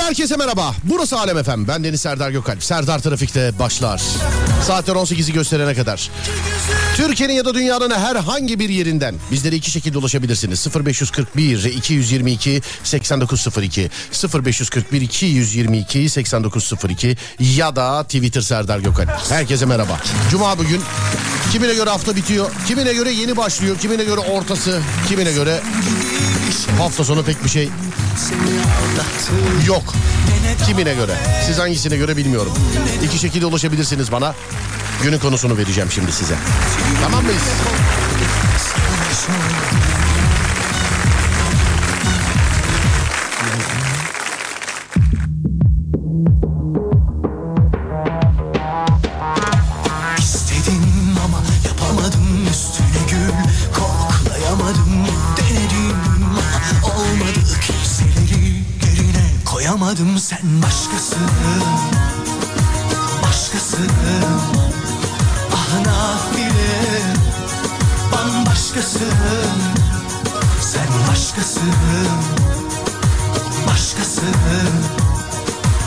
Beyler herkese merhaba. Burası Alem Efem. Ben Deniz Serdar Gökalp. Serdar Trafik'te başlar. Saatler 18'i gösterene kadar. Türkiye'nin ya da dünyanın herhangi bir yerinden bizlere iki şekilde ulaşabilirsiniz. 0541 222 8902 0541 222 8902 ya da Twitter Serdar Gökalp. Herkese merhaba. Cuma bugün kimine göre hafta bitiyor, kimine göre yeni başlıyor, kimine göre ortası, kimine göre hafta sonu pek bir şey yok. Kimine göre? Siz hangisine göre bilmiyorum. İki şekilde ulaşabilirsiniz bana. Günün konusunu vereceğim şimdi size. Tamam mıyız? Koyamadım sen başkasın. Başkasın. Ah nafile Bambaşkasın. Sen başkasın. Başkasın.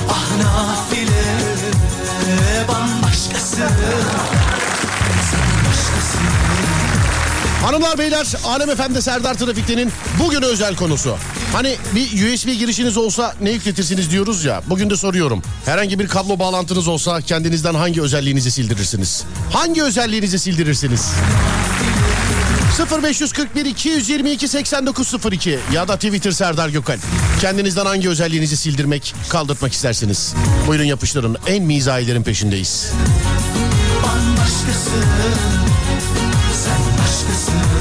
Ah nafile Bambaşkasın Hanımlar beyler Alem Efendi Serdar Trafik'te'nin bugün özel konusu. Hani bir USB girişiniz olsa ne yükletirsiniz diyoruz ya. Bugün de soruyorum. Herhangi bir kablo bağlantınız olsa kendinizden hangi özelliğinizi sildirirsiniz? Hangi özelliğinizi sildirirsiniz? 0541 222 8902 ya da Twitter Serdar Gökal. Kendinizden hangi özelliğinizi sildirmek, kaldırtmak istersiniz? Buyurun yapıştırın. En mizahilerin peşindeyiz. Bambaşkasın Sen başkasın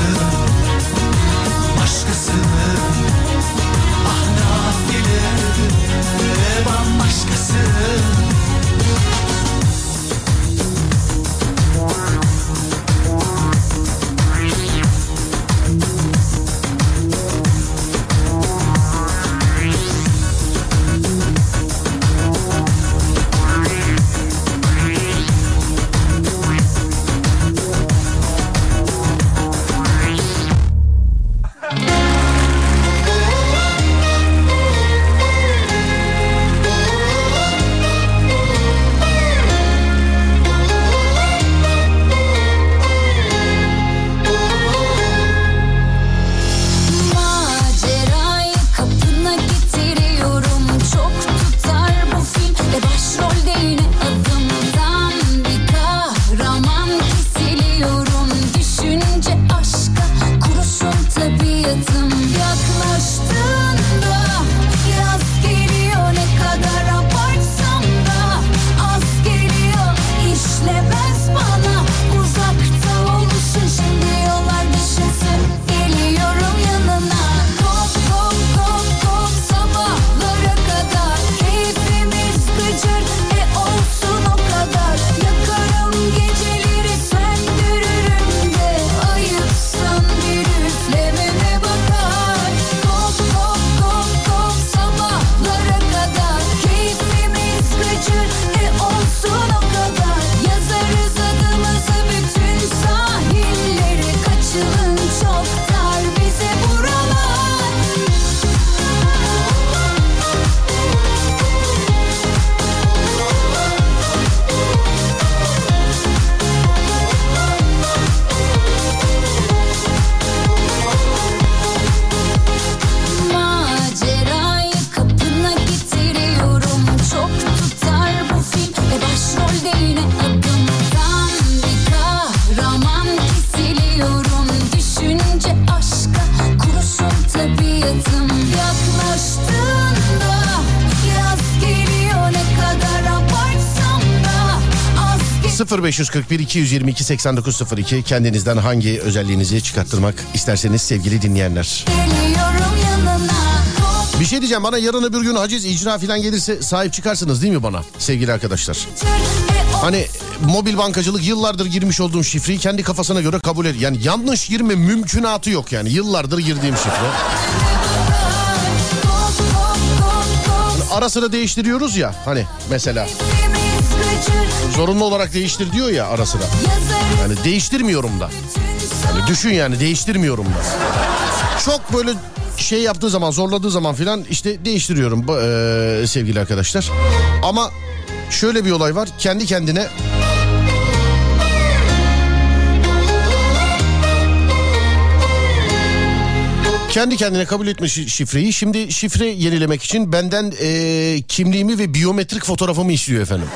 0541 222 8902 kendinizden hangi özelliğinizi çıkarttırmak isterseniz sevgili dinleyenler. Bir şey diyeceğim bana yarın öbür gün haciz icra falan gelirse sahip çıkarsınız değil mi bana sevgili arkadaşlar? Hani mobil bankacılık yıllardır girmiş olduğum şifreyi kendi kafasına göre kabul ediyor. Yani yanlış girme mümkünatı yok yani yıllardır girdiğim şifre. kop Ara sıra değiştiriyoruz ya hani mesela zorunlu olarak değiştir diyor ya ara sıra. Yani değiştirmiyorum da. Yani düşün yani değiştirmiyorum da. Çok böyle şey yaptığı zaman zorladığı zaman filan işte değiştiriyorum eee, sevgili arkadaşlar. Ama şöyle bir olay var kendi kendine kendi kendine kabul etmiş şifreyi. Şimdi şifre yenilemek için benden eee, kimliğimi ve biyometrik fotoğrafımı istiyor efendim.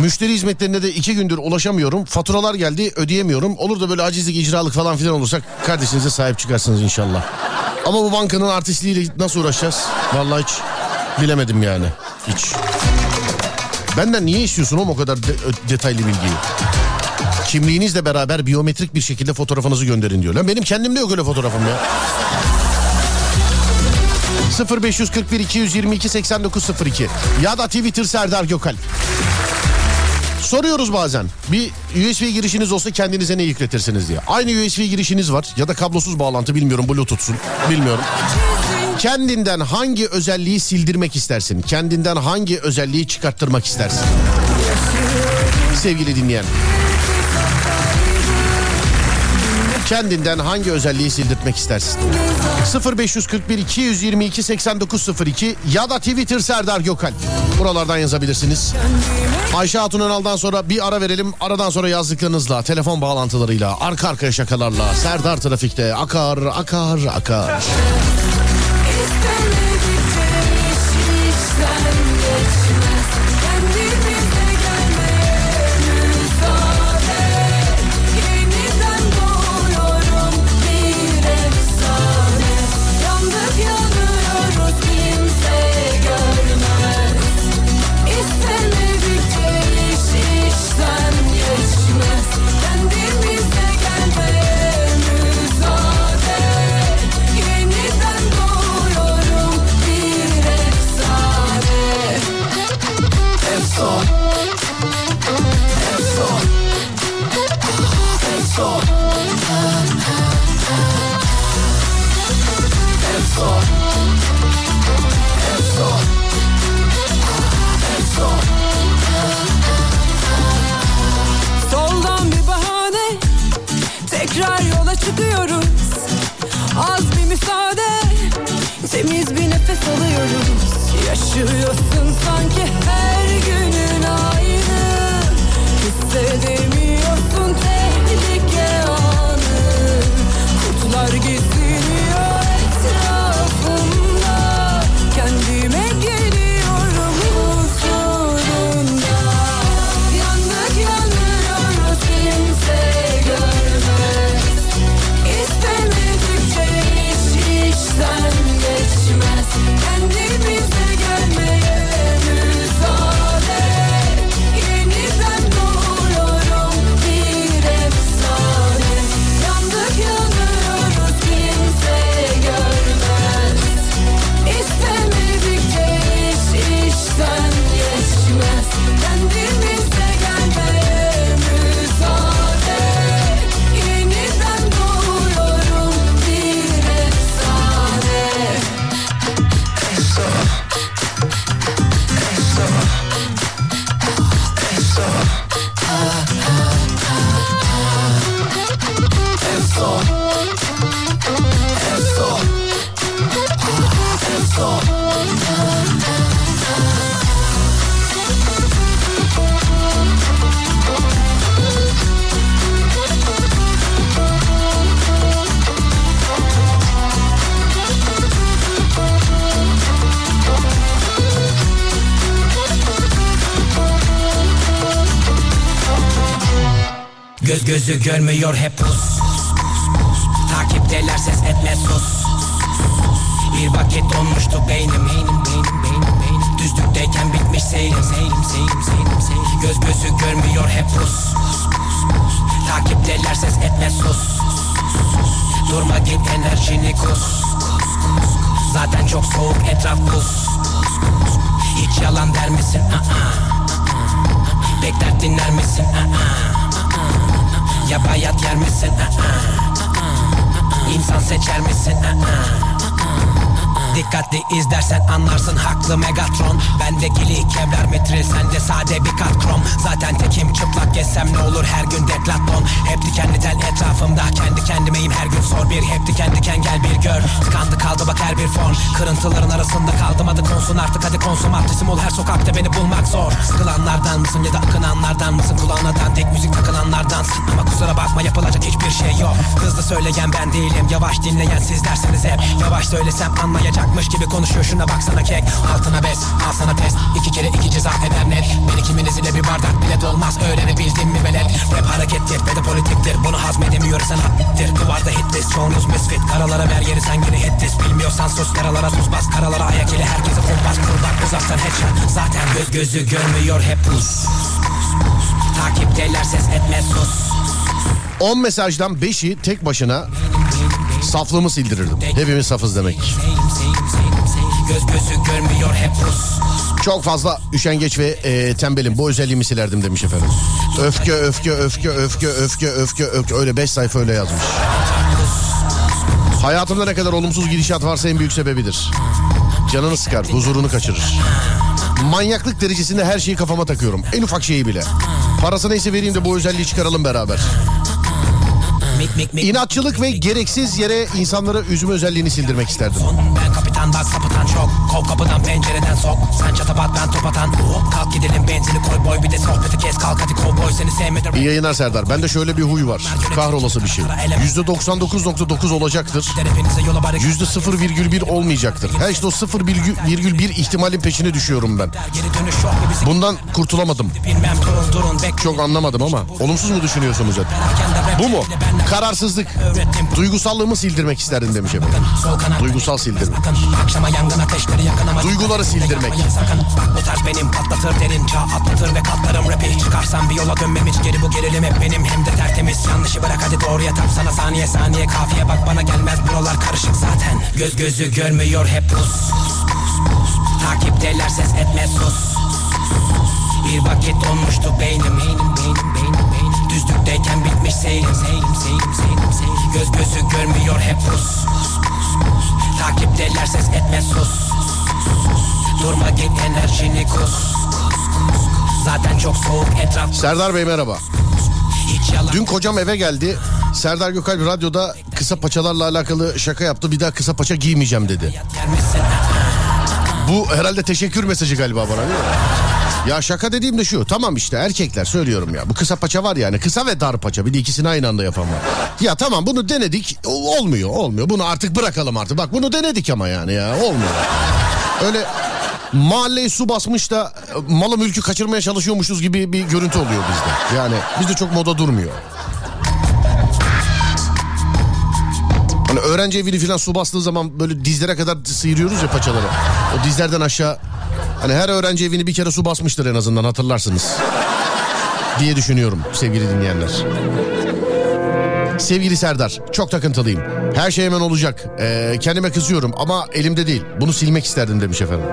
Müşteri hizmetlerine de iki gündür ulaşamıyorum. Faturalar geldi ödeyemiyorum. Olur da böyle acizlik icralık falan filan olursa kardeşinize sahip çıkarsınız inşallah. Ama bu bankanın artistliğiyle nasıl uğraşacağız? Vallahi hiç bilemedim yani. Hiç. Benden niye istiyorsun oğlum o kadar de- detaylı bilgiyi? Kimliğinizle beraber biyometrik bir şekilde fotoğrafınızı gönderin diyor. Lan benim kendimde yok öyle fotoğrafım ya. 0541 222 8902 ya da Twitter Serdar Gökalp. Soruyoruz bazen bir USB girişiniz olsa kendinize ne yükletirsiniz diye. Aynı USB girişiniz var ya da kablosuz bağlantı bilmiyorum bluetooth'sun bilmiyorum. Kendinden hangi özelliği sildirmek istersin? Kendinden hangi özelliği çıkarttırmak istersin? Sevgili dinleyen. Kendinden hangi özelliği sildirtmek istersin? 0541 222 8902 ya da Twitter Serdar Gökalp. Buralardan yazabilirsiniz. Ayşe Hatun Önal'dan sonra bir ara verelim. Aradan sonra yazdıklarınızla, telefon bağlantılarıyla, arka arkaya şakalarla Serdar Trafik'te akar, akar, akar. İstemedikçe Soldan bir bahane Tekrar yola çıkıyoruz. Az bir müsaade Temiz bir nefes alıyoruz. Yaşıyorsun sanki gözü görmüyor hep pus Takipteler ses etme sus Bir vakit donmuştu beynim, beynim, beynim, beynim, beynim. Düzlükteyken bitmiş seyrim, seyrim, seyrim, seyrim, seyrim. Göz gözü görmüyor hep pus Takipteler ses etme sus Durma git enerjini kus Zaten çok soğuk etraf buz Hiç yalan der misin? Ah, ah. Aa, aa. Bekler dinler misin? Aa, aa. Ya bayat yer misin? Aa. İnsan seçer misin? Dikkatli izlersen anlarsın haklı Megatron. Bende gili kevlar metril sende sade bir kat krom. Zaten tekim çıplak gezsem ne olur her gün deklaton. Hep dikenli tel etrafımda kendi kendimeyim her gün sor bir. Hep diken diken gel bir gör. Tıkandı kaldı bak her bir fon Kırıntıların arasında kaldım adı konsun artık hadi konsumatrizm ol Her sokakta beni bulmak zor. Sıkılanlardan mısın ya da akınanlardan mısın? Kulağına tek müzik takılanlardansın Ama kusura bakma yapılacak hiçbir şey yok. Hızlı söyleyen ben değilim. Yavaş dinleyen sizlersiniz hep. Yavaş söylesem anlayacakmış gibi konuşuyor. Şuna baksana kek. Altına bes al sana test. İki kere iki ceza eder net. Beni kiminiz ile bir bardak bile dolmaz. Öğrenebildim mi velet Rap harekettir ve de politiktir. Bunu hazmedemiyoruz sen hattir. Duvarda hitlist çoğunuz misfit. Karalara ver yeri sen yine hitlis Bilmiyorsan sus karalara sus bas. Karalara ayak ile herkese kumpas kur bak uzaktan headshot. Zaten göz gözü görmüyor hep pus. Takipteler ses etmez sus. 10 mesajdan 5'i tek başına saflığımı sildirirdim. Hepimiz safız demek. Çok fazla üşengeç ve e, tembelim. Bu özelliğimi silerdim demiş efendim. Öfke, öfke, öfke, öfke, öfke, öfke, öfke. Öyle 5 sayfa öyle yazmış. Hayatımda ne kadar olumsuz gidişat varsa en büyük sebebidir. Canını sıkar, huzurunu kaçırır. Manyaklık derecesinde her şeyi kafama takıyorum. En ufak şeyi bile. Parası neyse vereyim de bu özelliği çıkaralım beraber. İnatçılık ve gereksiz yere insanlara üzme özelliğini sildirmek isterdim. Bak sapıtan çok Kov kapıdan pencereden sok Sen çatapat ben top atan Kalk gidelim benzini koy boy Bir de sohbeti kes kalk hadi kovboy Seni sevmedim İyi yayınlar Serdar. Bende şöyle bir huy var. Kahrolası bir şey. %99.9 olacaktır. Hepinize yola bari %0,1 olmayacaktır. Her işte o 0,1 ihtimalin peşine düşüyorum ben. Bundan kurtulamadım. Çok anlamadım ama olumsuz mu düşünüyorsunuz hep? Bu mu? Kararsızlık. Duygusallığımı sildirmek isterdim demiş efendim. Duygusal sildirme. Akşama yangın ateşleri yakın ama Duyguları sildirmek. Sakın. Bak bu tarz benim patlatır derin. Çağ atlatır ve katlarım rapi. Çıkarsam bir yola dönmem hiç. Geri bu gerilim hep benim. Hem de tertemiz. Yanlışı bırak hadi doğruya tap. Sana saniye saniye kafiye bak. Bana gelmez buralar karışık zaten. Göz gözü görmüyor hep pus. Takipteler ses etmez sus. Bir vakit donmuştu beynim beynim beynim beynim beynim. Düzlükteyken bitmiş seyrim. Seyrim seyrim seyrim seyrim. Göz gözü görmüyor hep pus Takipteler ses etmez sus Durma git enerjini kus Zaten çok soğuk etraf Serdar Bey merhaba. Dün kocam eve geldi. Serdar Gökalp radyoda kısa paçalarla alakalı şaka yaptı. Bir daha kısa paça giymeyeceğim dedi. Bu herhalde teşekkür mesajı galiba bana değil mi? Ya şaka dediğim de şu. Tamam işte erkekler söylüyorum ya. Bu kısa paça var yani. Kısa ve dar paça. Bir de ikisini aynı anda yapan var. Ya tamam bunu denedik. Olmuyor olmuyor. Bunu artık bırakalım artık. Bak bunu denedik ama yani ya. Olmuyor. Öyle mahalleyi su basmış da e, malı mülkü kaçırmaya çalışıyormuşuz gibi bir görüntü oluyor bizde. Yani bizde çok moda durmuyor. Hani öğrenci evini falan su bastığı zaman böyle dizlere kadar sıyırıyoruz ya paçaları. O dizlerden aşağı hani her öğrenci evini bir kere su basmıştır en azından hatırlarsınız. diye düşünüyorum sevgili dinleyenler. Sevgili Serdar çok takıntılıyım. Her şey hemen olacak. Ee, kendime kızıyorum ama elimde değil. Bunu silmek isterdim demiş efendim.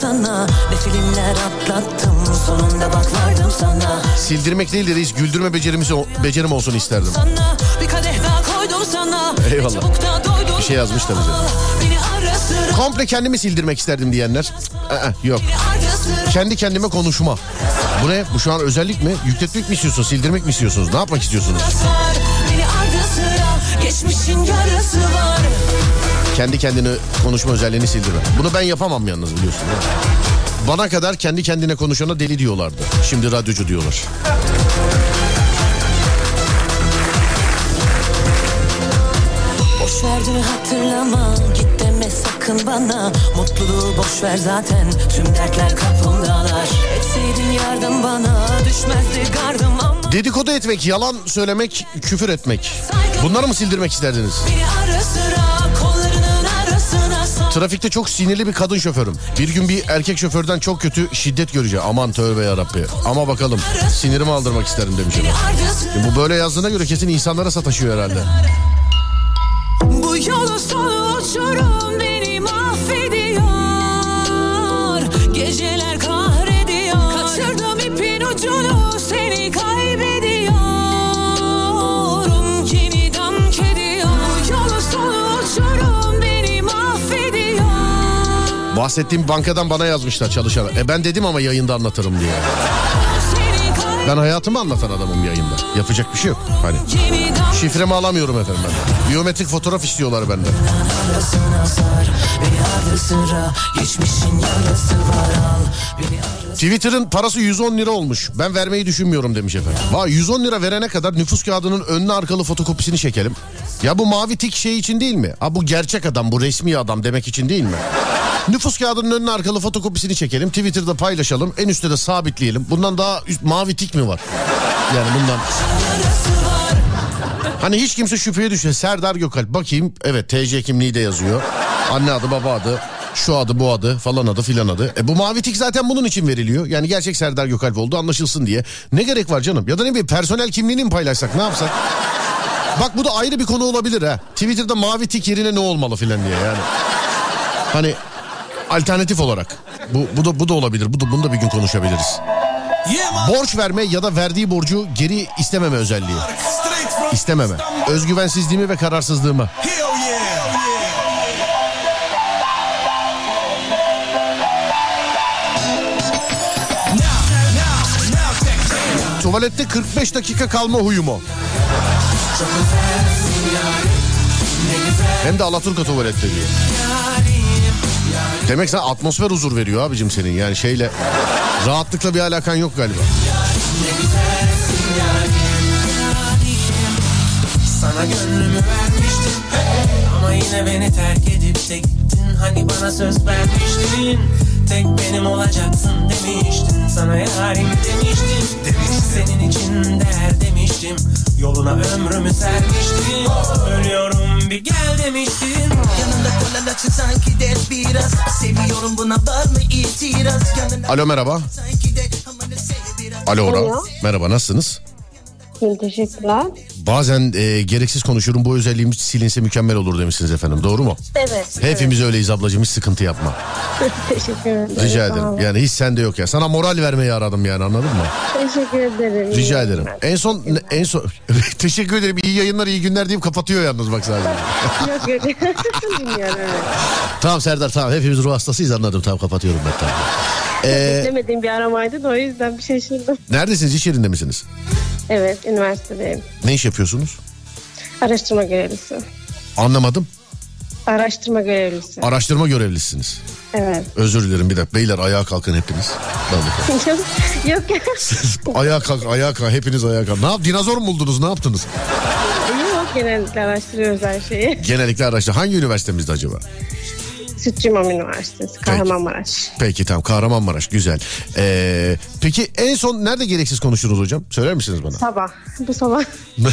Sana Ne filmler atlattım Sonunda bak vardım sana Sildirmek değil de reis güldürme becerimiz, becerim olsun isterdim. Sana Eyvallah. Bir şey yazmış da bize. Komple kendimi sildirmek isterdim diyenler. I-ı, yok. Kendi kendime konuşma. Bu ne? Bu şu an özellik mi? Yükletmek mi istiyorsunuz? Sildirmek mi istiyorsunuz? Ne yapmak istiyorsunuz? Kendi kendine konuşma özelliğini sildirme. Bunu ben yapamam yalnız biliyorsun. Bana kadar kendi kendine konuşana deli diyorlardı. Şimdi radyocu diyorlar. Boş ver dünü hatırlama Git deme sakın bana Mutluluğu boş ver zaten Tüm dertler kapımdalar Etseydin yardım bana Düşmezdi gardım ama Dedikodu etmek, yalan söylemek, küfür etmek. Bunları mı sildirmek isterdiniz? Ara sıra Trafikte çok sinirli bir kadın şoförüm. Bir gün bir erkek şoförden çok kötü şiddet göreceğim. Aman tövbe yarabbi. Ama bakalım sinirimi aldırmak isterim demiş. Ardısın Bu böyle yazdığına göre kesin insanlara sataşıyor herhalde. Sonu uçurum beni mahvediyor. Geceler kahrediyor. Kaçırdım ipin ucunu seni kaybediyorum. Kimi dank ediyor? Yolu sonu uçurum beni mahvediyor. Bahsettiğim bankadan bana yazmışlar çalışan. E ben dedim ama yayında anlatırım diye. Ben hayatımı anlatan adamım yayında. Yapacak bir şey yok. Hani şifremi alamıyorum efendim ben. Biyometrik fotoğraf istiyorlar benden. Twitter'ın parası 110 lira olmuş. Ben vermeyi düşünmüyorum demiş efendim. Va 110 lira verene kadar nüfus kağıdının önlü arkalı fotokopisini çekelim. Ya bu mavi tik şey için değil mi? Ha bu gerçek adam, bu resmi adam demek için değil mi? Nüfus kağıdının önlü arkalı fotokopisini çekelim. Twitter'da paylaşalım. En üstte de sabitleyelim. Bundan daha üst, mavi tik mi var? Yani bundan. Hani hiç kimse şüpheye düşmüyor. Serdar Gökalp bakayım. Evet TC kimliği de yazıyor. Anne adı baba adı. Şu adı bu adı falan adı filan adı. E bu mavi tik zaten bunun için veriliyor. Yani gerçek Serdar Gökalp oldu anlaşılsın diye. Ne gerek var canım? Ya da ne bileyim personel kimliğini mi paylaşsak ne yapsak? Bak bu da ayrı bir konu olabilir ha. Twitter'da mavi tik yerine ne olmalı filan diye yani. Hani alternatif olarak. Bu, bu da bu da olabilir. Bu da, bunu da bir gün konuşabiliriz. Borç verme ya da verdiği borcu geri istememe özelliği. İstememe. Özgüvensizliğimi ve kararsızlığımı. Tuvalette 45 dakika kalma huyumu. Hem de Alaturka tuvalette diyor. Demek sana atmosfer huzur veriyor abicim senin. Yani şeyle rahatlıkla bir alakan yok galiba. Sana gönlümü vermiştim Ama yine beni terk edip de gittin Hani bana söz vermiştin Tek benim olacaksın demiştin. Sana yarim demiştim Senin için değer demiştim. Yoluna ömrümü sermiştim. Ölüyorum bir gel demiştim Yanında kolalatı sanki de biraz Seviyorum buna var mı itiraz Yanında Alo merhaba. Alo. Alo. Merhaba nasılsınız? İyiyim, teşekkürler. Bazen e, gereksiz konuşuyorum bu özelliğim silinse mükemmel olur demişsiniz efendim doğru mu? Evet. Hepimiz öyleyiz ablacığım hiç sıkıntı yapma. Teşekkür ederim. Rica ederim. olun. Yani hiç sende yok ya. Sana moral vermeyi aradım yani anladın mı? Teşekkür ederim. Rica ederim. En son en son teşekkür ederim. İyi yayınlar, iyi günler deyip kapatıyor yalnız bak sadece. Yok yok. Bilmiyorum evet. tamam Serdar tamam hepimiz ruh hastasıyız anladım tamam kapatıyorum ben tamam. Ee, Beklemediğim bir aramaydı da o yüzden bir şaşırdım. neredesiniz? İş yerinde misiniz? Evet, üniversitedeyim. Ne iş yapıyorsunuz? Araştırma görevlisi. Anlamadım. Araştırma görevlisi. Araştırma görevlisiniz. Evet. Özür dilerim bir dakika. Beyler ayağa kalkın hepiniz. Yok yok. ayağa kalk, ayağa kalk. Hepiniz ayağa kalk. Ne yap? Dinozor mu buldunuz? Ne yaptınız? Yok genellikle araştırıyoruz her şeyi. Genellikle araçta. Hangi üniversitemizde acaba? Sütçü İmam Üniversitesi, Kahramanmaraş. Peki tamam Kahramanmaraş güzel. Ee, peki en son nerede gereksiz konuştunuz hocam? Söyler misiniz bana? Sabah. Bu sabah.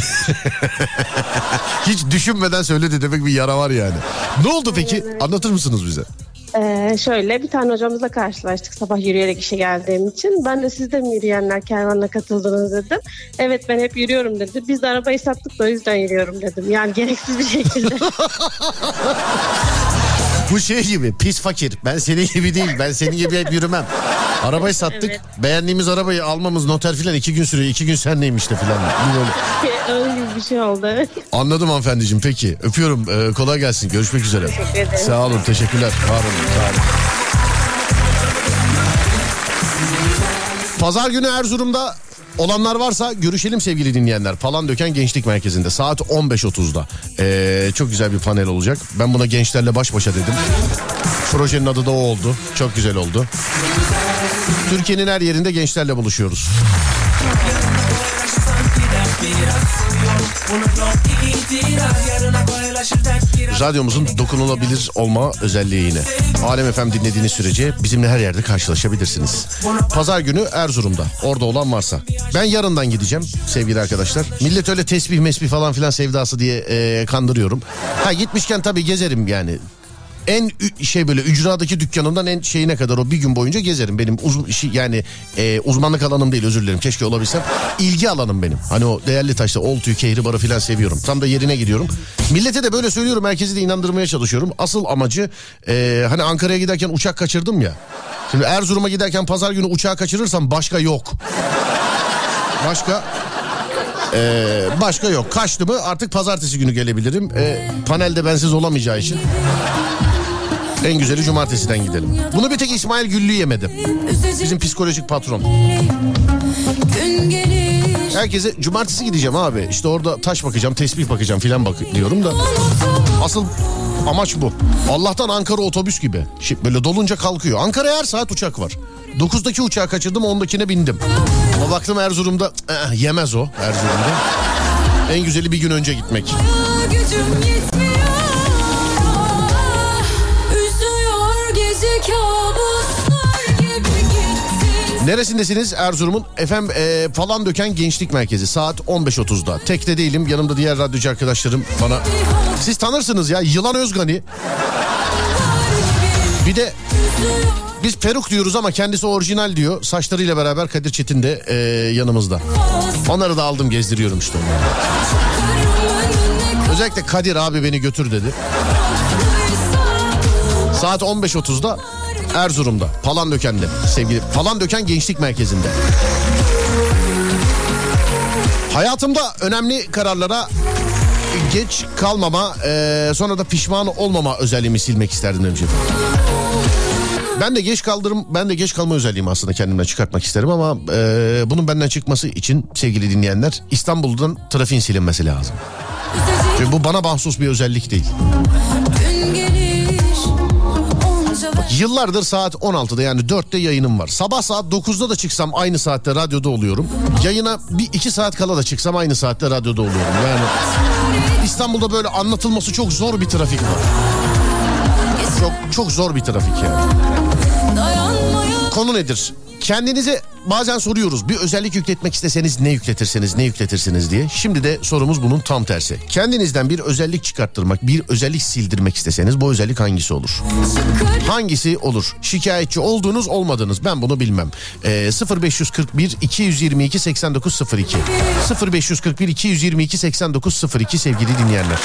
Hiç düşünmeden söyledi demek bir yara var yani. Ne oldu peki? Anlatır mısınız bize? Ee, şöyle bir tane hocamızla karşılaştık sabah yürüyerek işe geldiğim için. Ben de siz de mi yürüyenler kervanına katıldınız dedim. Evet ben hep yürüyorum dedi. Biz de arabayı sattık da o yüzden yürüyorum dedim. Yani gereksiz bir şekilde. Bu şey gibi pis fakir. Ben senin gibi değil. Ben senin gibi hep yürümem. Arabayı sattık. Evet. Beğendiğimiz arabayı almamız noter filan iki gün sürüyor. iki gün senleyim işte filan. Öyle bir şey oldu. evet. Anladım hanımefendiciğim peki. Öpüyorum. Ee, kolay gelsin. Görüşmek üzere. Teşekkür ederim. Sağ olun. Teşekkürler. Var olun. Sağ olun. Pazar günü Erzurum'da olanlar varsa görüşelim sevgili dinleyenler. Palan Döken Gençlik Merkezi'nde saat 15.30'da. Ee, çok güzel bir panel olacak. Ben buna gençlerle baş başa dedim. Projenin adı da o oldu. Çok güzel oldu. Türkiye'nin her yerinde gençlerle buluşuyoruz. Radyomuzun dokunulabilir olma özelliği yine. Alem FM dinlediğiniz sürece bizimle her yerde karşılaşabilirsiniz. Pazar günü Erzurum'da. Orada olan varsa. Ben yarından gideceğim sevgili arkadaşlar. Millet öyle tesbih mesbih falan filan sevdası diye e, kandırıyorum. Ha gitmişken tabii gezerim yani. En şey böyle ücradaki dükkanından en şeyine kadar o bir gün boyunca gezerim. Benim uz işi yani e, uzmanlık alanım değil özür dilerim keşke olabilsem. İlgi alanım benim. Hani o değerli taşla oltuyu kehribarı falan seviyorum. Tam da yerine gidiyorum. Millete de böyle söylüyorum herkesi de inandırmaya çalışıyorum. Asıl amacı e, hani Ankara'ya giderken uçak kaçırdım ya. Şimdi Erzurum'a giderken pazar günü uçağı kaçırırsam başka yok. Başka ee, başka yok. Kaçtı mı artık pazartesi günü gelebilirim. Ee, panelde bensiz olamayacağı için. En güzeli cumartesiden gidelim. Bunu bir tek İsmail Güllü yemedi. Bizim psikolojik patron. Herkese cumartesi gideceğim abi. İşte orada taş bakacağım, tesbih bakacağım filan bak diyorum da. Asıl amaç bu. Allah'tan Ankara otobüs gibi. Şi- Böyle dolunca kalkıyor. Ankara'ya her saat uçak var. 9'daki uçağı kaçırdım 10'dakine bindim. Ama baktım Erzurum'da eh, yemez o Erzurum'da. En güzeli bir gün önce gitmek. gücüm Neresindesiniz Erzurum'un? Efendim e, falan döken gençlik merkezi saat 15.30'da. Tekte değilim yanımda diğer radyocu arkadaşlarım bana. Siz tanırsınız ya Yılan Özgani. Bir de biz peruk diyoruz ama kendisi orijinal diyor. Saçlarıyla beraber Kadir Çetin de e, yanımızda. Onları da aldım gezdiriyorum işte. Özellikle Kadir abi beni götür dedi. Saat 15.30'da Erzurum'da Palandöken'de sevgili Palandöken Gençlik Merkezi'nde. Hayatımda önemli kararlara geç kalmama e, sonra da pişman olmama özelliğimi silmek isterdim önce. Ben de geç kaldırım, ben de geç kalma özelliğimi aslında kendimden çıkartmak isterim ama e, bunun benden çıkması için sevgili dinleyenler İstanbul'dan trafiğin silinmesi lazım. Çünkü bu bana mahsus bir özellik değil. Yıllardır saat 16'da yani 4'te yayınım var. Sabah saat 9'da da çıksam aynı saatte radyoda oluyorum. Yayına bir iki saat kala da çıksam aynı saatte radyoda oluyorum. Yani İstanbul'da böyle anlatılması çok zor bir trafik var. Çok çok zor bir trafik yani. Konu nedir? Kendinize bazen soruyoruz bir özellik yükletmek isteseniz ne yükletirseniz ne yükletirsiniz diye. Şimdi de sorumuz bunun tam tersi. Kendinizden bir özellik çıkarttırmak, bir özellik sildirmek isteseniz bu özellik hangisi olur? Hangisi olur? Şikayetçi olduğunuz olmadınız ben bunu bilmem. Ee, 0541 222 8902 0541 222 8902 sevgili dinleyenler.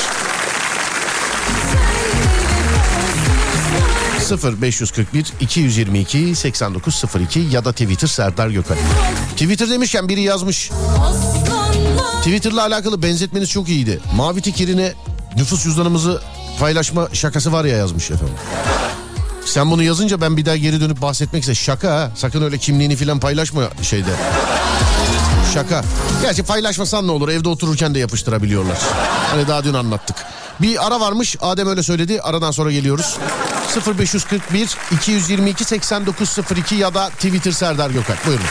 0541 222 8902 ya da Twitter Serdar Gökal. Twitter demişken biri yazmış. Twitter'la alakalı benzetmeniz çok iyiydi. Mavi tik yerine nüfus cüzdanımızı paylaşma şakası var ya yazmış efendim. Sen bunu yazınca ben bir daha geri dönüp bahsetmek ise şaka ha. Sakın öyle kimliğini falan paylaşma şeyde. Şaka. Gerçi paylaşmasan ne olur evde otururken de yapıştırabiliyorlar. Hani daha dün anlattık. Bir ara varmış Adem öyle söyledi aradan sonra geliyoruz. 0541 222 8902 ya da Twitter Serdar Gökal buyurun.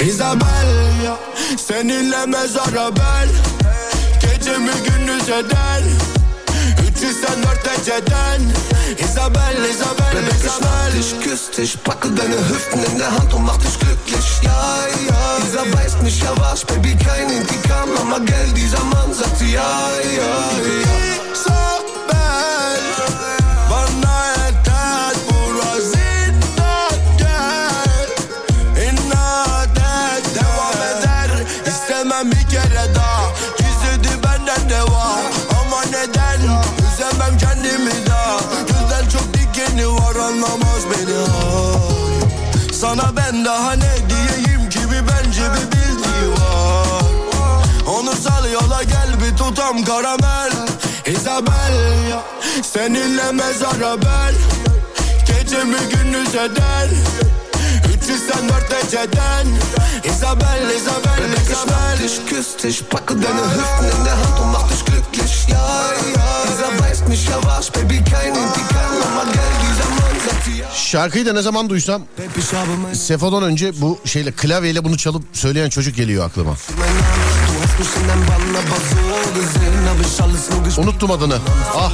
Isabel Seninle mezara ben. Gecemi gündüz eder 304 dereceden Isabel, Isabel, Isabel Ich küss dich, packe deine Hüften in der Hand und mach dich glücklich. Ja, ja. Dieser weiß nicht, ja was, Baby, kein Indikam. Mama, gell, dieser Mann sagt ja, ja. Daha ne diyeyim ki bir bence bir bildiği var. Onu sal yola gel bir tutam karamel. Isabel Seninle mezara ben Gecemi gündüz eder? 304 dereceden Isabel, Isabel, Ich Isabel dich, küss dich, packe deine Hüften in der Hand und mach dich glücklich. Ja, ja. Dieser weiß ja was, Baby, kein Indikam. Mama, gell, Şarkıyı da ne zaman duysam Sefo'dan önce bu şeyle klavyeyle bunu çalıp söyleyen çocuk geliyor aklıma. Unuttum adını. Ah.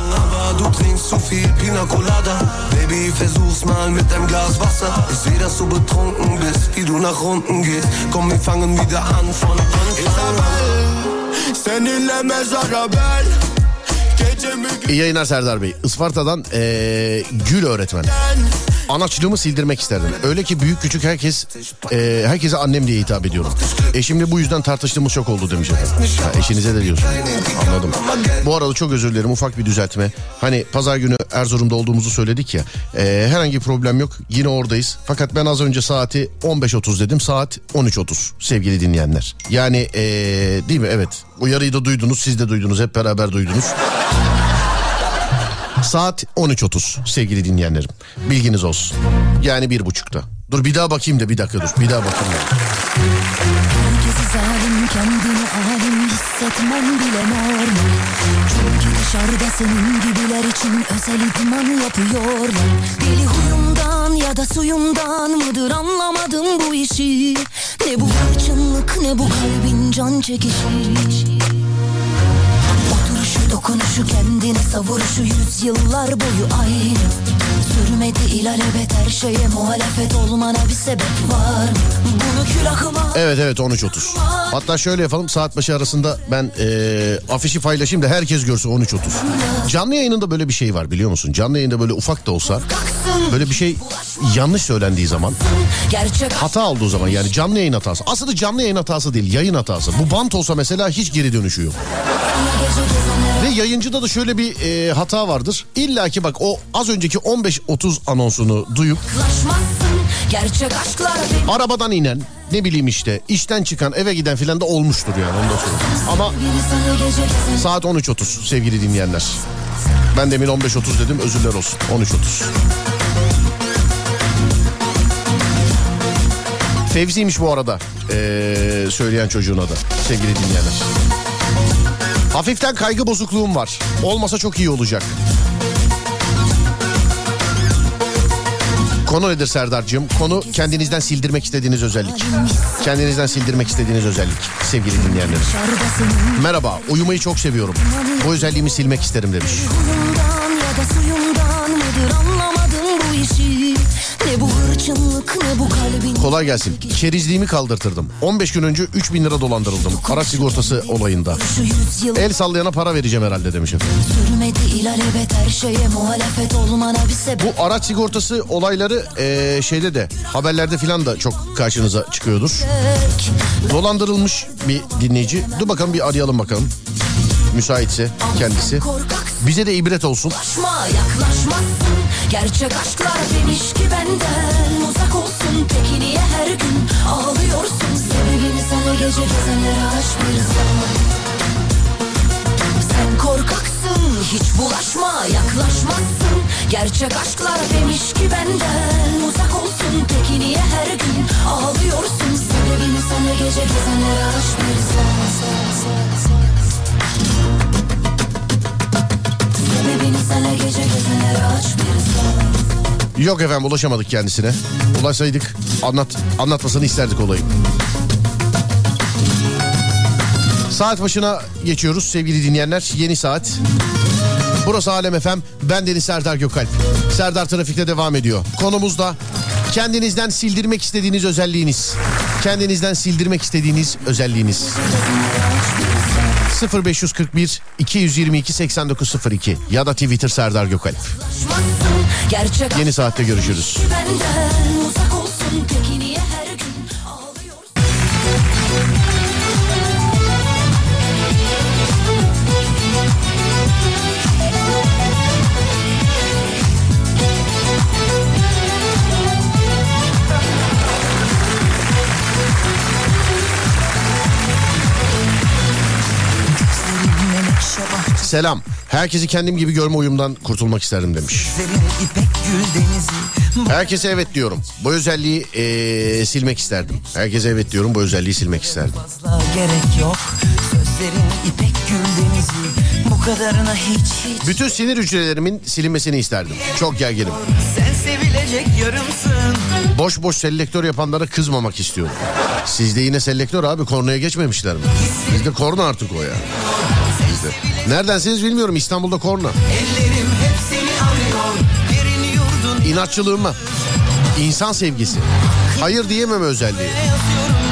Seninle mezara Gecemi iyi yayınlar Serdar Bey. Isparta'dan eee, Gül öğretmen. Anaçlığımı sildirmek isterdim. Öyle ki büyük küçük herkes eee, herkese annem diye hitap ediyorum. Eşimle bu yüzden tartıştığımız çok oldu demiş efendim. Eşinize de diyorsun. Anladım. Bu arada çok özür dilerim ufak bir düzeltme. Hani pazar günü Erzurum'da olduğumuzu söyledik ya. Eee, herhangi bir problem yok. Yine oradayız. Fakat ben az önce saati 15.30 dedim. Saat 13.30 sevgili dinleyenler. Yani eee, değil mi? Evet. Uyarıyı da duydunuz. Siz de duydunuz. Hep beraber duydunuz. Saat 13.30 sevgili dinleyenlerim. Bilginiz olsun. Yani bir buçukta. Dur bir daha bakayım da bir dakika dur. Bir daha bakayım da. Zalim kendini alim hissetmen bile normal Çünkü dışarıda senin gibiler için özel idman yapıyorlar Deli huyumdan ya da suyumdan mıdır anlamadım bu işi Ne bu hırçınlık ne bu kalbin can çekişi dokunuşu kendine savuruşu yüzyıllar boyu aynı Sürmedi ilelebet her şeye muhalefet olmana bir sebep var? Bunu külahıma Evet evet 13.30. Hatta şöyle yapalım saat başı arasında ben eee, afişi paylaşayım da herkes görsün 13.30. Canlı yayınında böyle bir şey var biliyor musun? Canlı yayında böyle ufak da olsa böyle bir şey yanlış söylendiği zaman hata olduğu zaman yani canlı yayın hatası. Aslında canlı yayın hatası değil yayın hatası. Bu bant olsa mesela hiç geri dönüşü yok. Ve yayıncıda da şöyle bir e, hata vardır. İlla ki bak o az önceki 15-30 anonsunu duyup arabadan inen ne bileyim işte işten çıkan eve giden filan da olmuştur yani da söyleyeyim. Ama saat 13.30 sevgili dinleyenler. Ben demin 15.30 dedim özürler olsun 13.30. Fevzi'ymiş bu arada ee, söyleyen çocuğun adı sevgili dinleyenler. Hafiften kaygı bozukluğum var. Olmasa çok iyi olacak. Konu nedir Serdar'cığım? Konu kendinizden sildirmek istediğiniz özellik. Kendinizden sildirmek istediğiniz özellik sevgili dinleyenler. Merhaba, uyumayı çok seviyorum. Bu özelliğimi silmek isterim demiş. Kolay gelsin. Kerizliğimi kaldırtırdım. 15 gün önce 3000 lira dolandırıldım. Araç sigortası olayında. El sallayana para vereceğim herhalde demiş efendim. Bu araç sigortası olayları eee, şeyde de haberlerde filan da çok karşınıza çıkıyordur. Dolandırılmış bir dinleyici. Dur bakalım bir arayalım bakalım. Müsaitse kendisi. Bize de ibret olsun. Yaklaşma yaklaşmazsın Gerçek aşklar demiş ki benden Uzak olsun. Peki niye her gün ağlıyorsun? Sebebini sana gece gezenlere aç bir zaman Sen korkaksın hiç bulaşma yaklaşmazsın. Gerçek aşklar demiş ki benden Uzak olsun. Peki niye her gün ağlıyorsun? Sebebini sana gece gezenlere aç Yok efendim ulaşamadık kendisine. Ulaşsaydık anlat anlatmasını isterdik olayı. Saat başına geçiyoruz sevgili dinleyenler. Yeni saat. Burası Alem FM. Ben Deniz Serdar Gökalp. Serdar Trafik'te devam ediyor. Konumuz da kendinizden sildirmek istediğiniz özelliğiniz. Kendinizden sildirmek istediğiniz özelliğiniz. 0541 222 8902 ya da Twitter Serdar Gökalp. Yeni saatte görüşürüz. benden uzak olsun Selam. Herkesi kendim gibi görme uyumdan kurtulmak isterdim demiş. Herkese evet diyorum. Bu özelliği eee, silmek isterdim. Herkese evet diyorum. Bu özelliği silmek isterdim. gerek yok Sözlerin ipek gül denizi Bu kadarına hiç hiç Bütün sinir hücrelerimin silinmesini isterdim. Çok gerginim. Sen sevilecek yarımsın Boş boş selektör yapanlara kızmamak istiyorum. Sizde yine selektör abi kornaya geçmemişler mi? Bizde korna artık o ya. Bizde. Neredensiniz bilmiyorum İstanbul'da korna. Ellerim hep seni arıyor Yerini yurdun İnatçılığım mı? İnsan sevgisi. Hayır diyemem özelliği.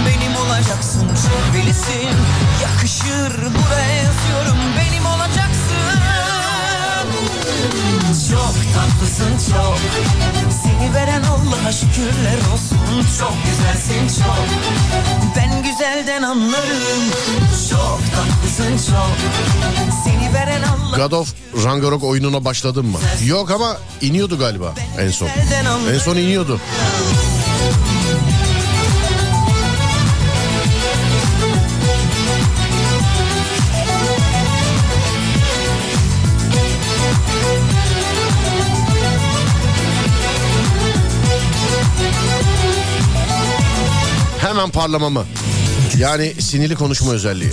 benim olacaksın Şöylelisin yakışır buraya yazıyorum benim olacaksın Çok tatlısın çok Seni veren Allah'a şükürler olsun Çok güzelsin çok Ben güzelden anlarım Çok tatlısın çok Seni veren Allah God of Ragnarok oyununa başladın mı? Yok ama iniyordu galiba en son. En son iniyordu. Hemen parlamamı. Yani sinirli konuşma özelliği.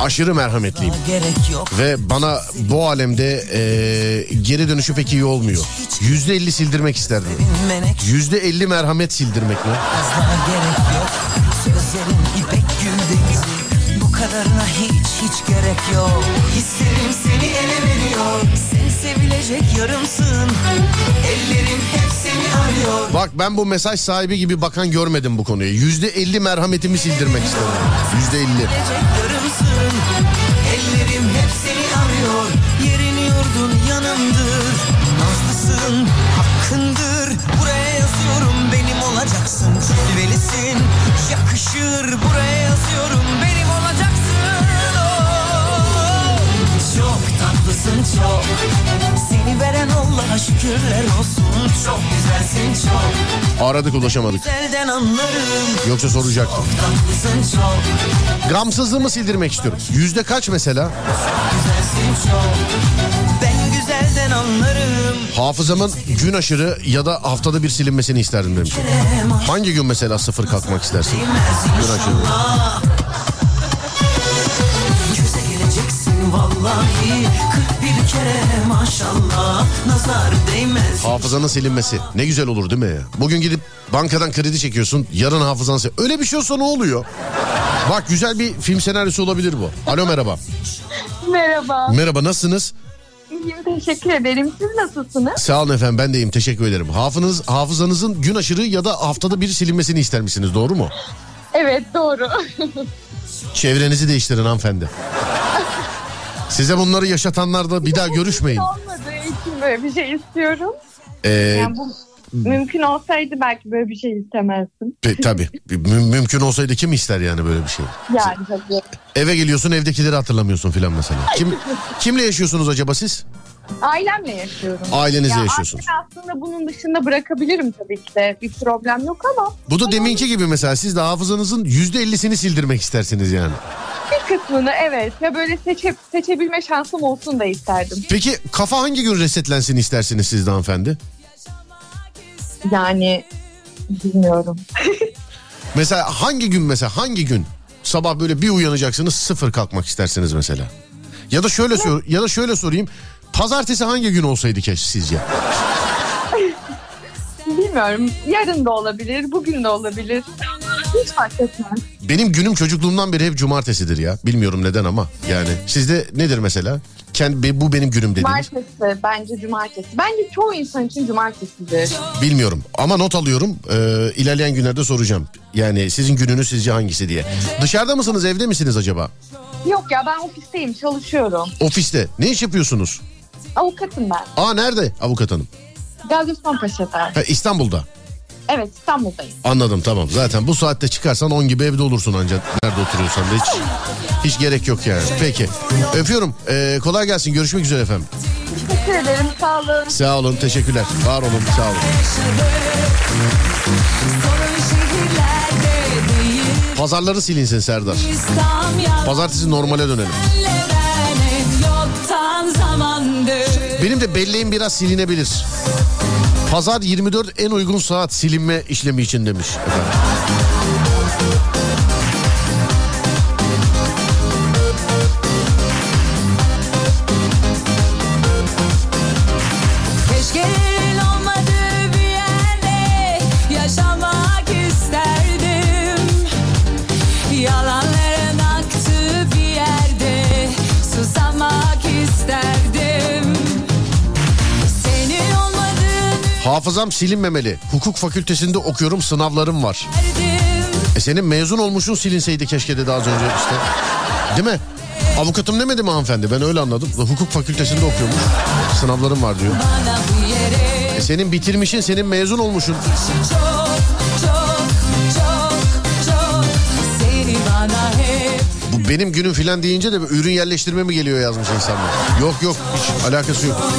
Aşırı merhametliyim. Ve bana bu alemde e, geri dönüşü pek iyi olmuyor. Yüzde elli sildirmek isterdim. Yüzde elli merhamet sildirmek mi? Kadarına hiç hiç gerek yok Hislerim seni ele veriyor Sen sevilecek yarımsın Ellerim hep Bak ben bu mesaj sahibi gibi bakan görmedim bu konuya. Yüzde elli merhametimi sildirmek istedim. Yüzde elli. Ellerim hep seni arıyor. Yerin yurdun yanımdır. Nazlısın hakkındır. Buraya yazıyorum benim olacaksın. Cilvelisin yakışır. Buraya yazıyorum benim olacaksın. Oh, Çok tatlısın çok veren Allah'a şükürler olsun Çok güzelsin çok Aradık ulaşamadık. Güzelden anlarım Yoksa soracaktım. Çok Gamsızlığımı sildirmek istiyorum. Yüzde kaç mesela? Ben güzelden anlarım Hafızamın gün aşırı ya da haftada bir silinmesini isterdim demiş. Hangi gün mesela sıfır kalkmak istersin? Gün aşırı. Vallahi 41 kere maşallah Nazar değmez Hafızanın silinmesi. Ne güzel olur değil mi ya? Bugün gidip bankadan kredi çekiyorsun. Yarın hafızan sil- Öyle bir şey olsa ne oluyor? Bak güzel bir film senaryosu olabilir bu. Alo merhaba. Merhaba. Merhaba nasılsınız? İyiyim teşekkür ederim. Siz nasılsınız? Sağ olun efendim ben de iyiyim teşekkür ederim. Hafınız, hafızanızın gün aşırı ya da haftada bir silinmesini ister misiniz doğru mu? Evet doğru. Çevrenizi değiştirin hanımefendi. Size bunları yaşatanlar da bir daha görüşmeyin. Olmadığı için böyle bir şey istiyorum. Ee, Yani bu mümkün olsaydı belki böyle bir şey istemezdim. pe- tabii Mü- mümkün olsaydı kim ister yani böyle bir şey? Yani tabii. Eve geliyorsun evdekileri hatırlamıyorsun filan mesela. Kim kimle yaşıyorsunuz acaba siz? Ailemle yaşıyorum. Ailenizle Ya yaşıyorsunuz. aslında aslında bunun dışında bırakabilirim tabii ki de. Bir problem yok ama Bu da deminki gibi mesela siz de hafızanızın yüzde ellisini sildirmek istersiniz yani. Bir kısmını evet ve böyle seçe, seçebilme şansım olsun da isterdim. Peki kafa hangi gün resetlensin istersiniz siz de hanımefendi? Yani bilmiyorum. Mesela hangi gün mesela hangi gün sabah böyle bir uyanacaksınız sıfır kalkmak istersiniz mesela? Ya da şöyle sor ya da şöyle sorayım. Pazartesi hangi gün olsaydı keşke sizce? Bilmiyorum. Yarın da olabilir, bugün de olabilir. Hiç fark etmez. Benim günüm çocukluğumdan beri hep cumartesidir ya. Bilmiyorum neden ama yani. Sizde nedir mesela? Kendi, bu benim günüm dediğiniz. Cumartesi bence cumartesi. Bence çoğu insan için cumartesidir. Bilmiyorum ama not alıyorum. Ee, ilerleyen günlerde soracağım. Yani sizin gününüz sizce hangisi diye. Dışarıda mısınız evde misiniz acaba? Yok ya ben ofisteyim çalışıyorum. Ofiste. Ne iş yapıyorsunuz? Avukatım ben. Aa nerede avukat hanım? Gazi Osman Paşa'da. Ha, İstanbul'da. Evet İstanbul'dayım. Anladım tamam. Zaten bu saatte çıkarsan 10 gibi evde olursun ancak. Nerede oturuyorsan da hiç, hiç gerek yok yani. Peki. Öpüyorum. Ee, kolay gelsin. Görüşmek üzere efendim. Teşekkür ederim sağ olun. Sağ olun. Teşekkürler. Var olun. Sağ olun. Pazarları silinsin Serdar. Pazartesi normale dönelim. Benim de belleğim biraz silinebilir. Pazar 24 en uygun saat silinme işlemi için demiş. Efendim. Hafızam silinmemeli. Hukuk fakültesinde okuyorum sınavlarım var. E senin mezun olmuşun silinseydi keşke dedi az önce işte. Değil mi? Avukatım demedi mi hanımefendi? Ben öyle anladım. Hukuk fakültesinde okuyormuş. Sınavlarım var diyor. E senin bitirmişin, senin mezun olmuşun. Bu benim günüm filan deyince de ürün yerleştirme mi geliyor yazmış insanlar. Yok yok hiç alakası yok.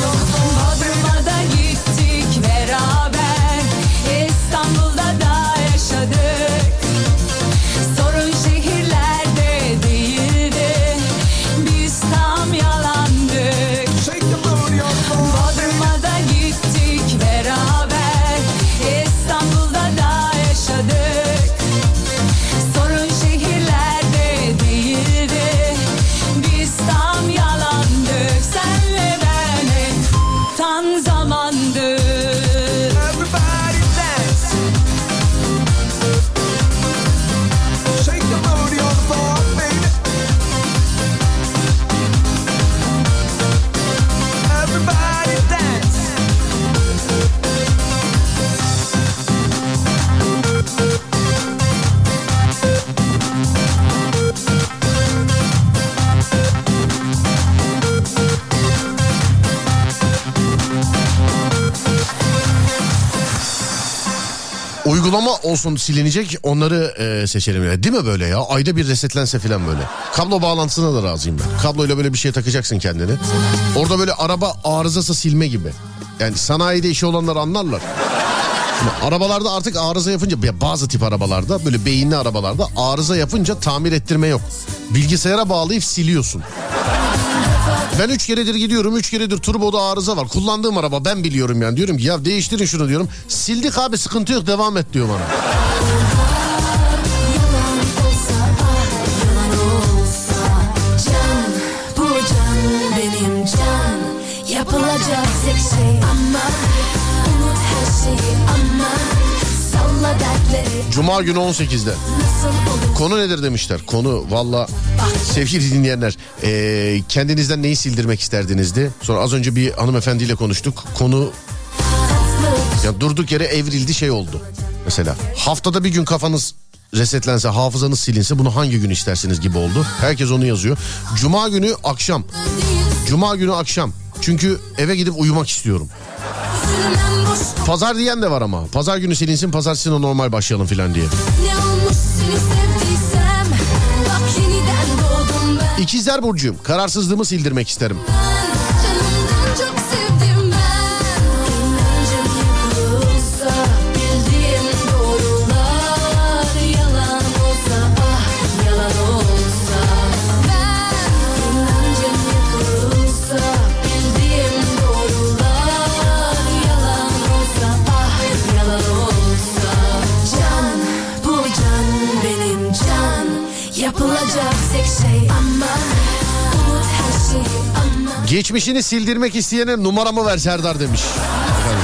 Uygulama olsun silinecek onları e, seçelim. Değil mi böyle ya? Ayda bir resetlense falan böyle. Kablo bağlantısına da razıyım ben. Kabloyla böyle bir şey takacaksın kendini. Orada böyle araba arızası silme gibi. Yani sanayide işi olanlar anlarlar. Şimdi arabalarda artık arıza yapınca ya bazı tip arabalarda böyle beyinli arabalarda arıza yapınca tamir ettirme yok. Bilgisayara bağlayıp siliyorsun. Ben üç keredir gidiyorum. Üç keredir turboda arıza var. Kullandığım araba ben biliyorum yani. Diyorum ki ya değiştirin şunu diyorum. Sildik abi sıkıntı yok devam et diyor bana. Yapılacak tek şey ama Unut her şeyi Cuma günü 18'de. nasıl olur Konu nedir demişler. Konu valla sevgili dinleyenler eee, kendinizden neyi sildirmek isterdinizdi? Sonra az önce bir hanımefendiyle konuştuk. Konu ya durduk yere evrildi şey oldu. Mesela haftada bir gün kafanız resetlense hafızanız silinse bunu hangi gün istersiniz gibi oldu. Herkes onu yazıyor. Cuma günü akşam. Cuma günü akşam. Çünkü eve gidip uyumak istiyorum. Pazar diyen de var ama. Pazar günü silinsin pazartesine normal başlayalım filan diye. Ne olmuş seni sevdiysem Bak yeniden doğdum ben İkizler Burcu'yum. Kararsızlığımı sildirmek isterim. Canımdan Geçmişini sildirmek isteyene numaramı ver Serdar demiş. Efendim.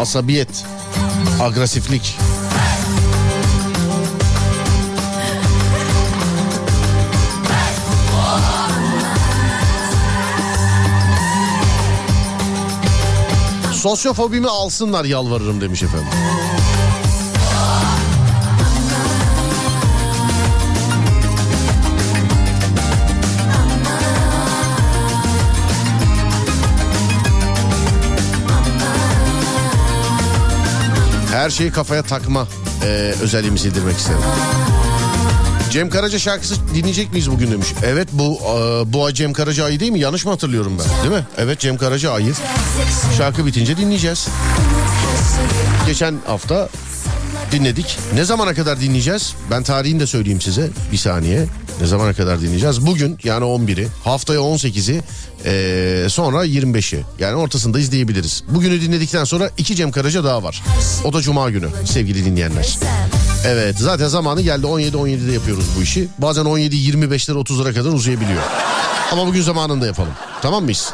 Olsa Sosyofobimi alsınlar yalvarırım demiş efendim. Her şeyi kafaya takma e, özelliğimi sildirmek isterim. Cem Karaca şarkısı dinleyecek miyiz bugün demiş. Evet bu e, bu Cem Karaca ayı değil mi? Yanlış mı hatırlıyorum ben? Değil mi? Evet Cem Karaca ayı. Şarkı bitince dinleyeceğiz. Geçen hafta dinledik. Ne zamana kadar dinleyeceğiz? Ben tarihini de söyleyeyim size. Bir saniye. Ne zamana kadar dinleyeceğiz? Bugün yani 11'i, haftaya 18'i, ee, sonra 25'i. Yani ortasında izleyebiliriz. Bugünü dinledikten sonra iki Cem Karaca daha var. O da Cuma günü sevgili dinleyenler. Evet zaten zamanı geldi 17-17'de yapıyoruz bu işi. Bazen 17-25'lere 30'lara kadar uzayabiliyor. Ama bugün zamanında yapalım. Tamam mıyız?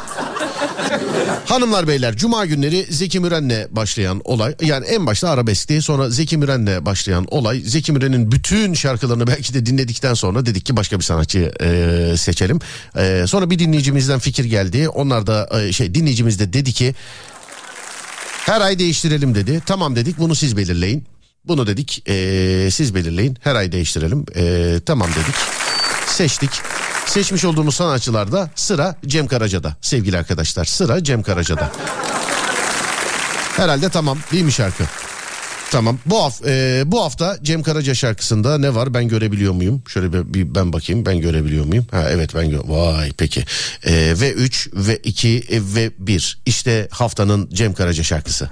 Hanımlar beyler cuma günleri Zeki Müren'le başlayan olay yani en başta arabeskti sonra Zeki Müren'le başlayan olay. Zeki Müren'in bütün şarkılarını belki de dinledikten sonra dedik ki başka bir sanatçı e, seçelim. E, sonra bir dinleyicimizden fikir geldi. Onlar da e, şey dinleyicimiz de dedi ki her ay değiştirelim dedi. Tamam dedik. Bunu siz belirleyin. Bunu dedik e, siz belirleyin. Her ay değiştirelim. E, tamam dedik. Seçtik. Seçmiş olduğumuz sanatçılarda sıra Cem Karaca'da sevgili arkadaşlar sıra Cem Karaca'da. Herhalde tamam değil mi şarkı? Tamam. Bu, haf- e, bu hafta Cem Karaca şarkısında ne var ben görebiliyor muyum? Şöyle bir, bir ben bakayım ben görebiliyor muyum? Ha evet ben gö- Vay peki. E, ve 3 ve 2 e, ve 1. İşte haftanın Cem Karaca şarkısı.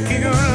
working around.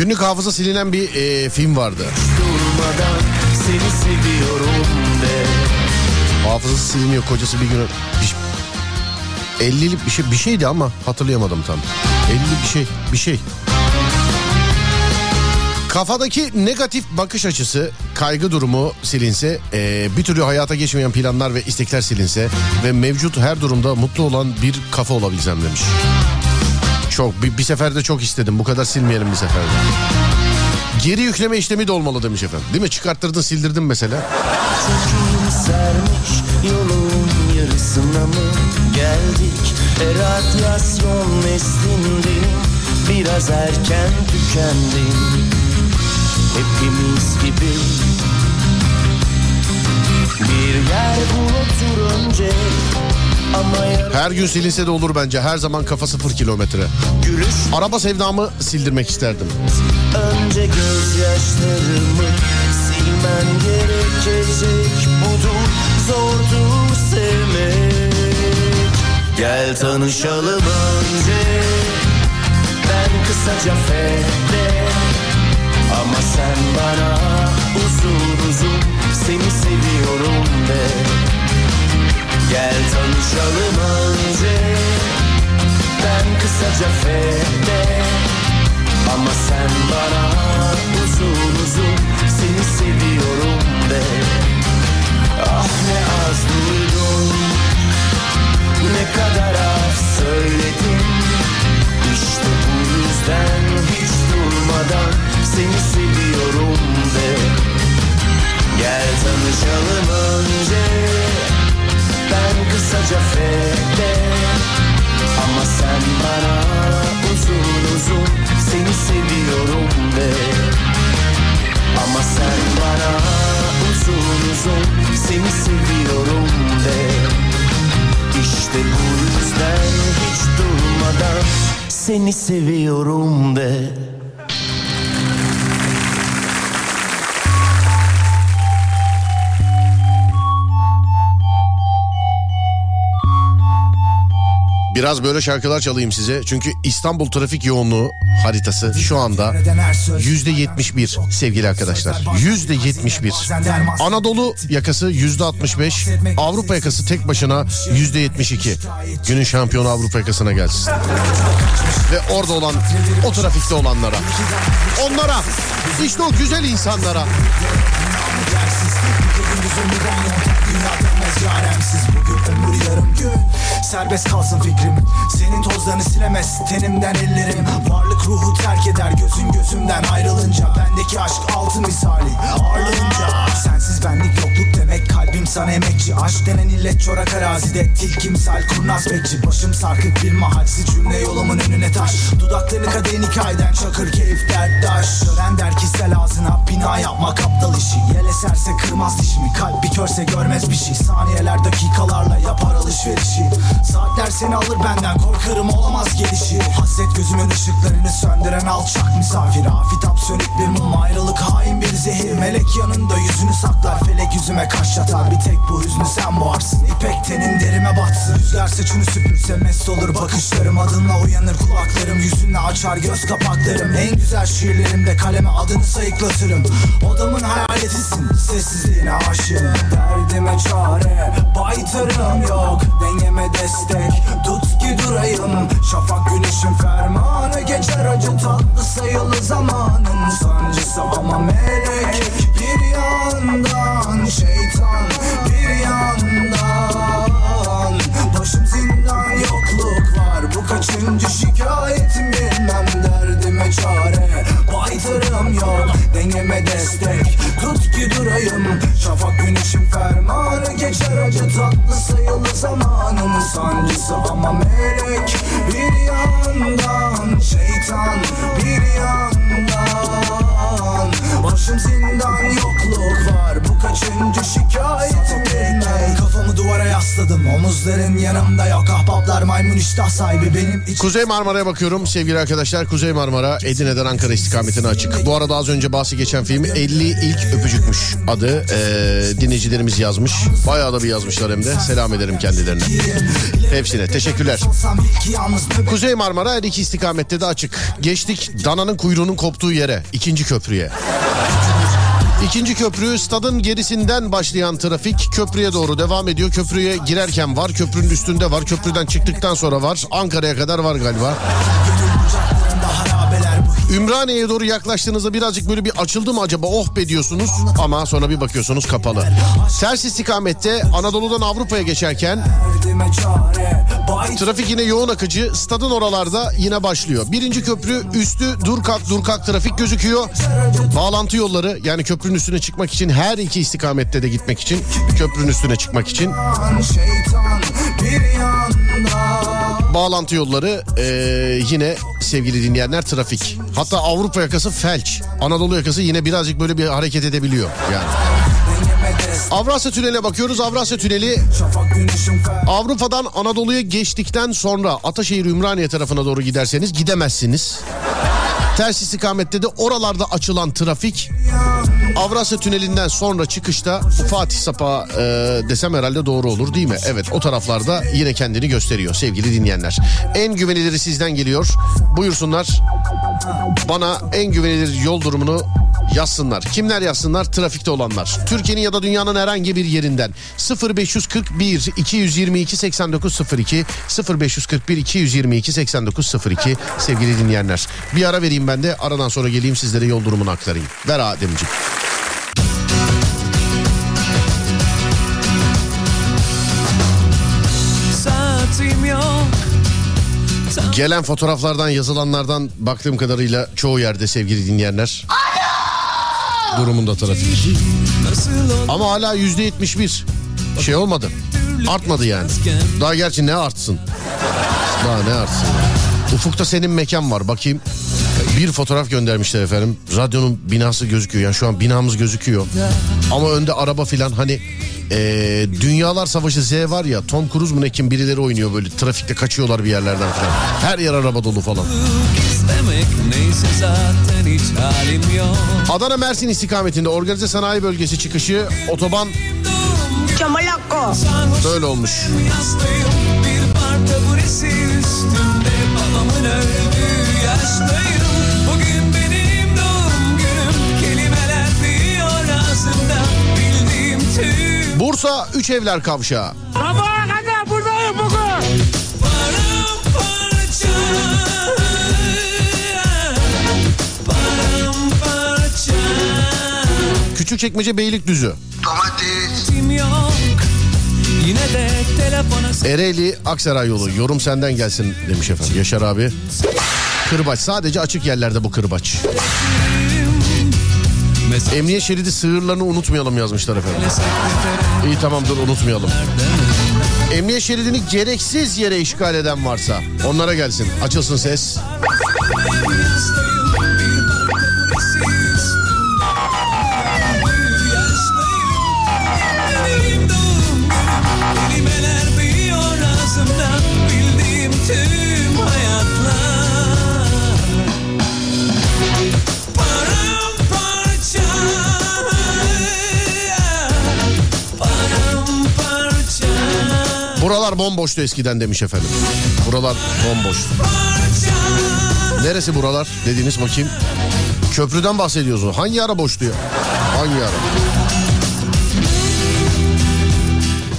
Günlük hafıza silinen bir e, film vardı. Durmadan seni seviyorum de Hafızası siliniyor kocası bir gün... Bir, 50'lik bir şey bir şeydi ama hatırlayamadım tam. 50 bir şey bir şey. Kafadaki negatif bakış açısı, kaygı durumu silinse, e, bir türlü hayata geçmeyen planlar ve istekler silinse ve mevcut her durumda mutlu olan bir kafa olabilsem demiş. Çok bir, bir seferde çok istedim. Bu kadar silmeyelim bir seferde. Geri yükleme işlemi de olmalı demiş efendim. Değil mi? Çıkarttırdın, sildirdin mesela. Sermiş yolun yarısına mı geldik E radyasyon neslindenim biraz erken tükendim Hepimiz gibi bir yer bul otur Her gün silinse de olur bence. Her zaman kafa sıfır kilometre. Araba sevdamı sildirmek isterdim. Önce gözyaşlarımı silmen gerekecek Budur zordur sevmek Gel tanışalım önce Ben kısaca fede Ama sen bana uzun uzun Seni seviyorum de Gel tanışalım önce. Ben kısaca fede ama sen bana uzun uzun seni seviyorum de. Ah ne az duydum Biraz böyle şarkılar çalayım size. Çünkü İstanbul trafik yoğunluğu haritası şu anda yüzde 71 sevgili arkadaşlar. Yüzde 71. Anadolu yakası yüzde 65. Avrupa yakası tek başına yüzde 72. Günün şampiyonu Avrupa yakasına gelsin. Ve orada olan o trafikte olanlara. Onlara. işte o güzel insanlara. Yaremsiz bugün ömür yarım gün. Serbest kalsın fikrim. Senin tozlarını silemez tenimden ellerim. Varlık ruhu terk eder gözün gözümden ayrılınca Bendeki aşk altın misali. Ağırlığınca Sensiz benlik yokluk kalbim sana emekçi. Aşk denen illet çorak arazide. Tilkimsel kurnaz bekçi. Başım sarkık bir mahalsiz cümle yolumun önüne taş. Dudaklarını kadehin hikayeden çakır keyif dert daş Gören der ki sel ağzına bina yapmak aptal işi. Yel eserse kırmaz dişimi. Kalp bir körse görmez bir şey. Saniyeler dakikalarla yapar alışverişi. Saatler seni alır benden. Korkarım olamaz gelişi. Hasret gözümün ışıklarını söndüren alçak misafir. Afitap sönük bir mum. Ayrılık hain bir zehir. Melek yanında yüzünü saklar. Felek yüzüme kaş yatar Bir tek bu hüznü sen boğarsın. İpek tenin derime batsın. Rüzgar saçını süpürse mest olur bakışlarım. Adınla uyanır kulaklarım. Yüzünle açar göz kapaklarım. En güzel şiirlerimde kaleme adını sayıklatırım. Odamın hayaletisin. Sessizliğine aşığım. Derdime çare baytarım yok. Dengeme destek. Tut ki durayım. Şafak güneşin fermanı. Geçer acı tatlı sayılı zamanın Sancısı ama melek. Bir yandan Şeytan bir yandan. Başım zindan Uzaklık var bu kaçıncı şikayetim bilmem derdime çare Baytarım yok. Dengeme destek Tut ki durayım. Şafak güneşim fermanı Geçer acı tatlı sayılı zamanın sancısı ama melek Bir yandan şeytan bir yandan. Başım zindan yokluk var bu kaçıncı şikayetim bilmem. Kafamı duvara yasladım omuzların yanımda yok. Ahbaplar may maymun iştah sahibi benim için Kuzey Marmara'ya bakıyorum sevgili arkadaşlar. Kuzey Marmara Edirne'den Ankara istikametine açık. Bu arada az önce bahsi geçen film 50 ilk öpücükmüş adı. Ee, dinleyicilerimiz yazmış. Bayağı da bir yazmışlar hem de. Selam ederim kendilerine. Hepsine teşekkürler. Kuzey Marmara her iki istikamette de açık. Geçtik dananın kuyruğunun koptuğu yere. ikinci köprüye. İkinci köprü stadın gerisinden başlayan trafik köprüye doğru devam ediyor. Köprüye girerken var, köprünün üstünde var, köprüden çıktıktan sonra var. Ankara'ya kadar var galiba. Ümraniye'ye doğru yaklaştığınızda birazcık böyle bir açıldı mı acaba oh be diyorsunuz ama sonra bir bakıyorsunuz kapalı. Ters istikamette Anadolu'dan Avrupa'ya geçerken trafik yine yoğun akıcı stadın oralarda yine başlıyor. Birinci köprü üstü dur kalk dur kalk trafik gözüküyor. Bağlantı yolları yani köprünün üstüne çıkmak için her iki istikamette de gitmek için köprünün üstüne çıkmak için Şeytan bir yanda bağlantı yolları eee, yine sevgili dinleyenler trafik. Hatta Avrupa yakası felç. Anadolu yakası yine birazcık böyle bir hareket edebiliyor yani. Avrasya Tüneli'ne bakıyoruz. Avrasya Tüneli Avrupa'dan Anadolu'ya geçtikten sonra Ataşehir Ümraniye tarafına doğru giderseniz gidemezsiniz. Ters istikamette de oralarda açılan trafik Avrasya Tüneli'nden sonra çıkışta Fatih Sapa e, desem herhalde doğru olur değil mi? Evet o taraflarda yine kendini gösteriyor sevgili dinleyenler. En güveniliri sizden geliyor. Buyursunlar bana en güvenilir yol durumunu yazsınlar. Kimler yazsınlar? Trafikte olanlar. Türkiye'nin ya da dünyanın herhangi bir yerinden 0541 222 8902 0541 222 8902 sevgili dinleyenler. Bir ara vereyim ben de aradan sonra geleyim sizlere yol durumunu aktarayım. Ver Ademciğim. Gelen fotoğraflardan yazılanlardan baktığım kadarıyla çoğu yerde sevgili dinleyenler. Durumunda trafik. Ama hala yüzde yetmiş bir. Şey olmadı. Artmadı yani. Daha gerçi ne artsın? Daha ne artsın? Ufukta senin mekan var bakayım. Bir fotoğraf göndermişler efendim. Radyonun binası gözüküyor. Yani şu an binamız gözüküyor. Ama önde araba filan hani ee, Dünyalar Savaşı Z var ya Tom Cruise mu ne kim birileri oynuyor böyle trafikte kaçıyorlar bir yerlerden falan. Her yer araba dolu falan. Adana Mersin istikametinde organize sanayi bölgesi çıkışı otoban Çamalakko böyle olmuş. Bir parta burası üstünde Babamın öldüğü yaştayım Bursa Üç Evler Kavşağı. Sabaha kadar buradayım bugün. Paramparça. Paramparça. Küçükçekmece Beylikdüzü. Yok. Yine de telefona Ereğli Aksaray yolu. Yorum senden gelsin demiş efendim. Yaşar abi. Kırbaç. Sadece açık yerlerde bu kırbaç. Emniyet şeridi sığırlarını unutmayalım yazmışlar efendim. İyi tamam dur unutmayalım. Emniyet şeridini gereksiz yere işgal eden varsa onlara gelsin. Açılsın ses. Buralar bomboştu eskiden demiş efendim. Buralar bomboştu. Neresi buralar dediğiniz bakayım. Köprüden bahsediyorsunuz. Hangi ara boştu ya? Hangi ara?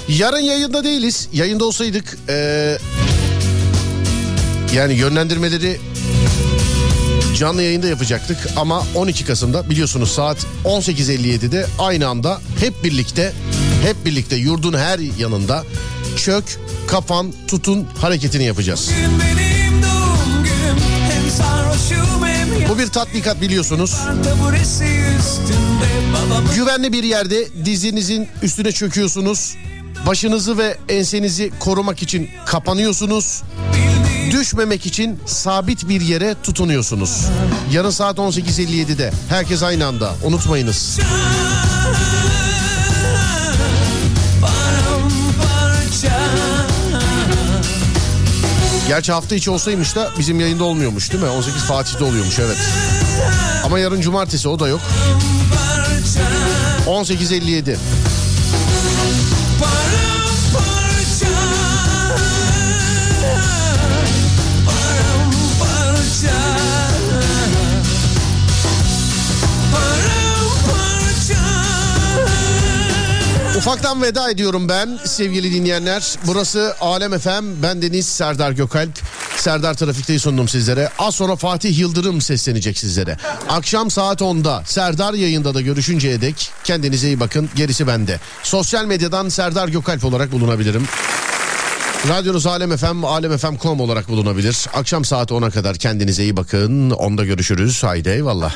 Yarın yayında değiliz. Yayında olsaydık eee, yani yönlendirmeleri canlı yayında yapacaktık ama 12 Kasım'da biliyorsunuz saat 18.57'de aynı anda hep birlikte hep birlikte yurdun her yanında çök, kapan, tutun hareketini yapacağız. Bu bir tatbikat biliyorsunuz. Güvenli bir yerde dizinizin üstüne çöküyorsunuz. Başınızı ve ensenizi korumak için kapanıyorsunuz. Düşmemek için sabit bir yere tutunuyorsunuz. Yarın saat 18.57'de herkes aynı anda unutmayınız. Paramparça Gerçi hafta içi olsaymış da bizim yayında olmuyormuş değil mi? 18 Fatih'te oluyormuş evet. Ama yarın cumartesi o da yok. 18.57. Ufaktan veda ediyorum ben sevgili dinleyenler. Burası Alem FM. Ben Deniz Serdar Gökalp. Serdar Trafik'teyi sundum sizlere. Az sonra Fatih Yıldırım seslenecek sizlere. Akşam saat 10'da Serdar yayında da görüşünceye dek kendinize iyi bakın. Gerisi bende. Sosyal medyadan Serdar Gökalp olarak bulunabilirim. Radyonuz Alem FM, alemfm.com olarak bulunabilir. Akşam saat 10'a kadar kendinize iyi bakın. Onda görüşürüz. Haydi eyvallah.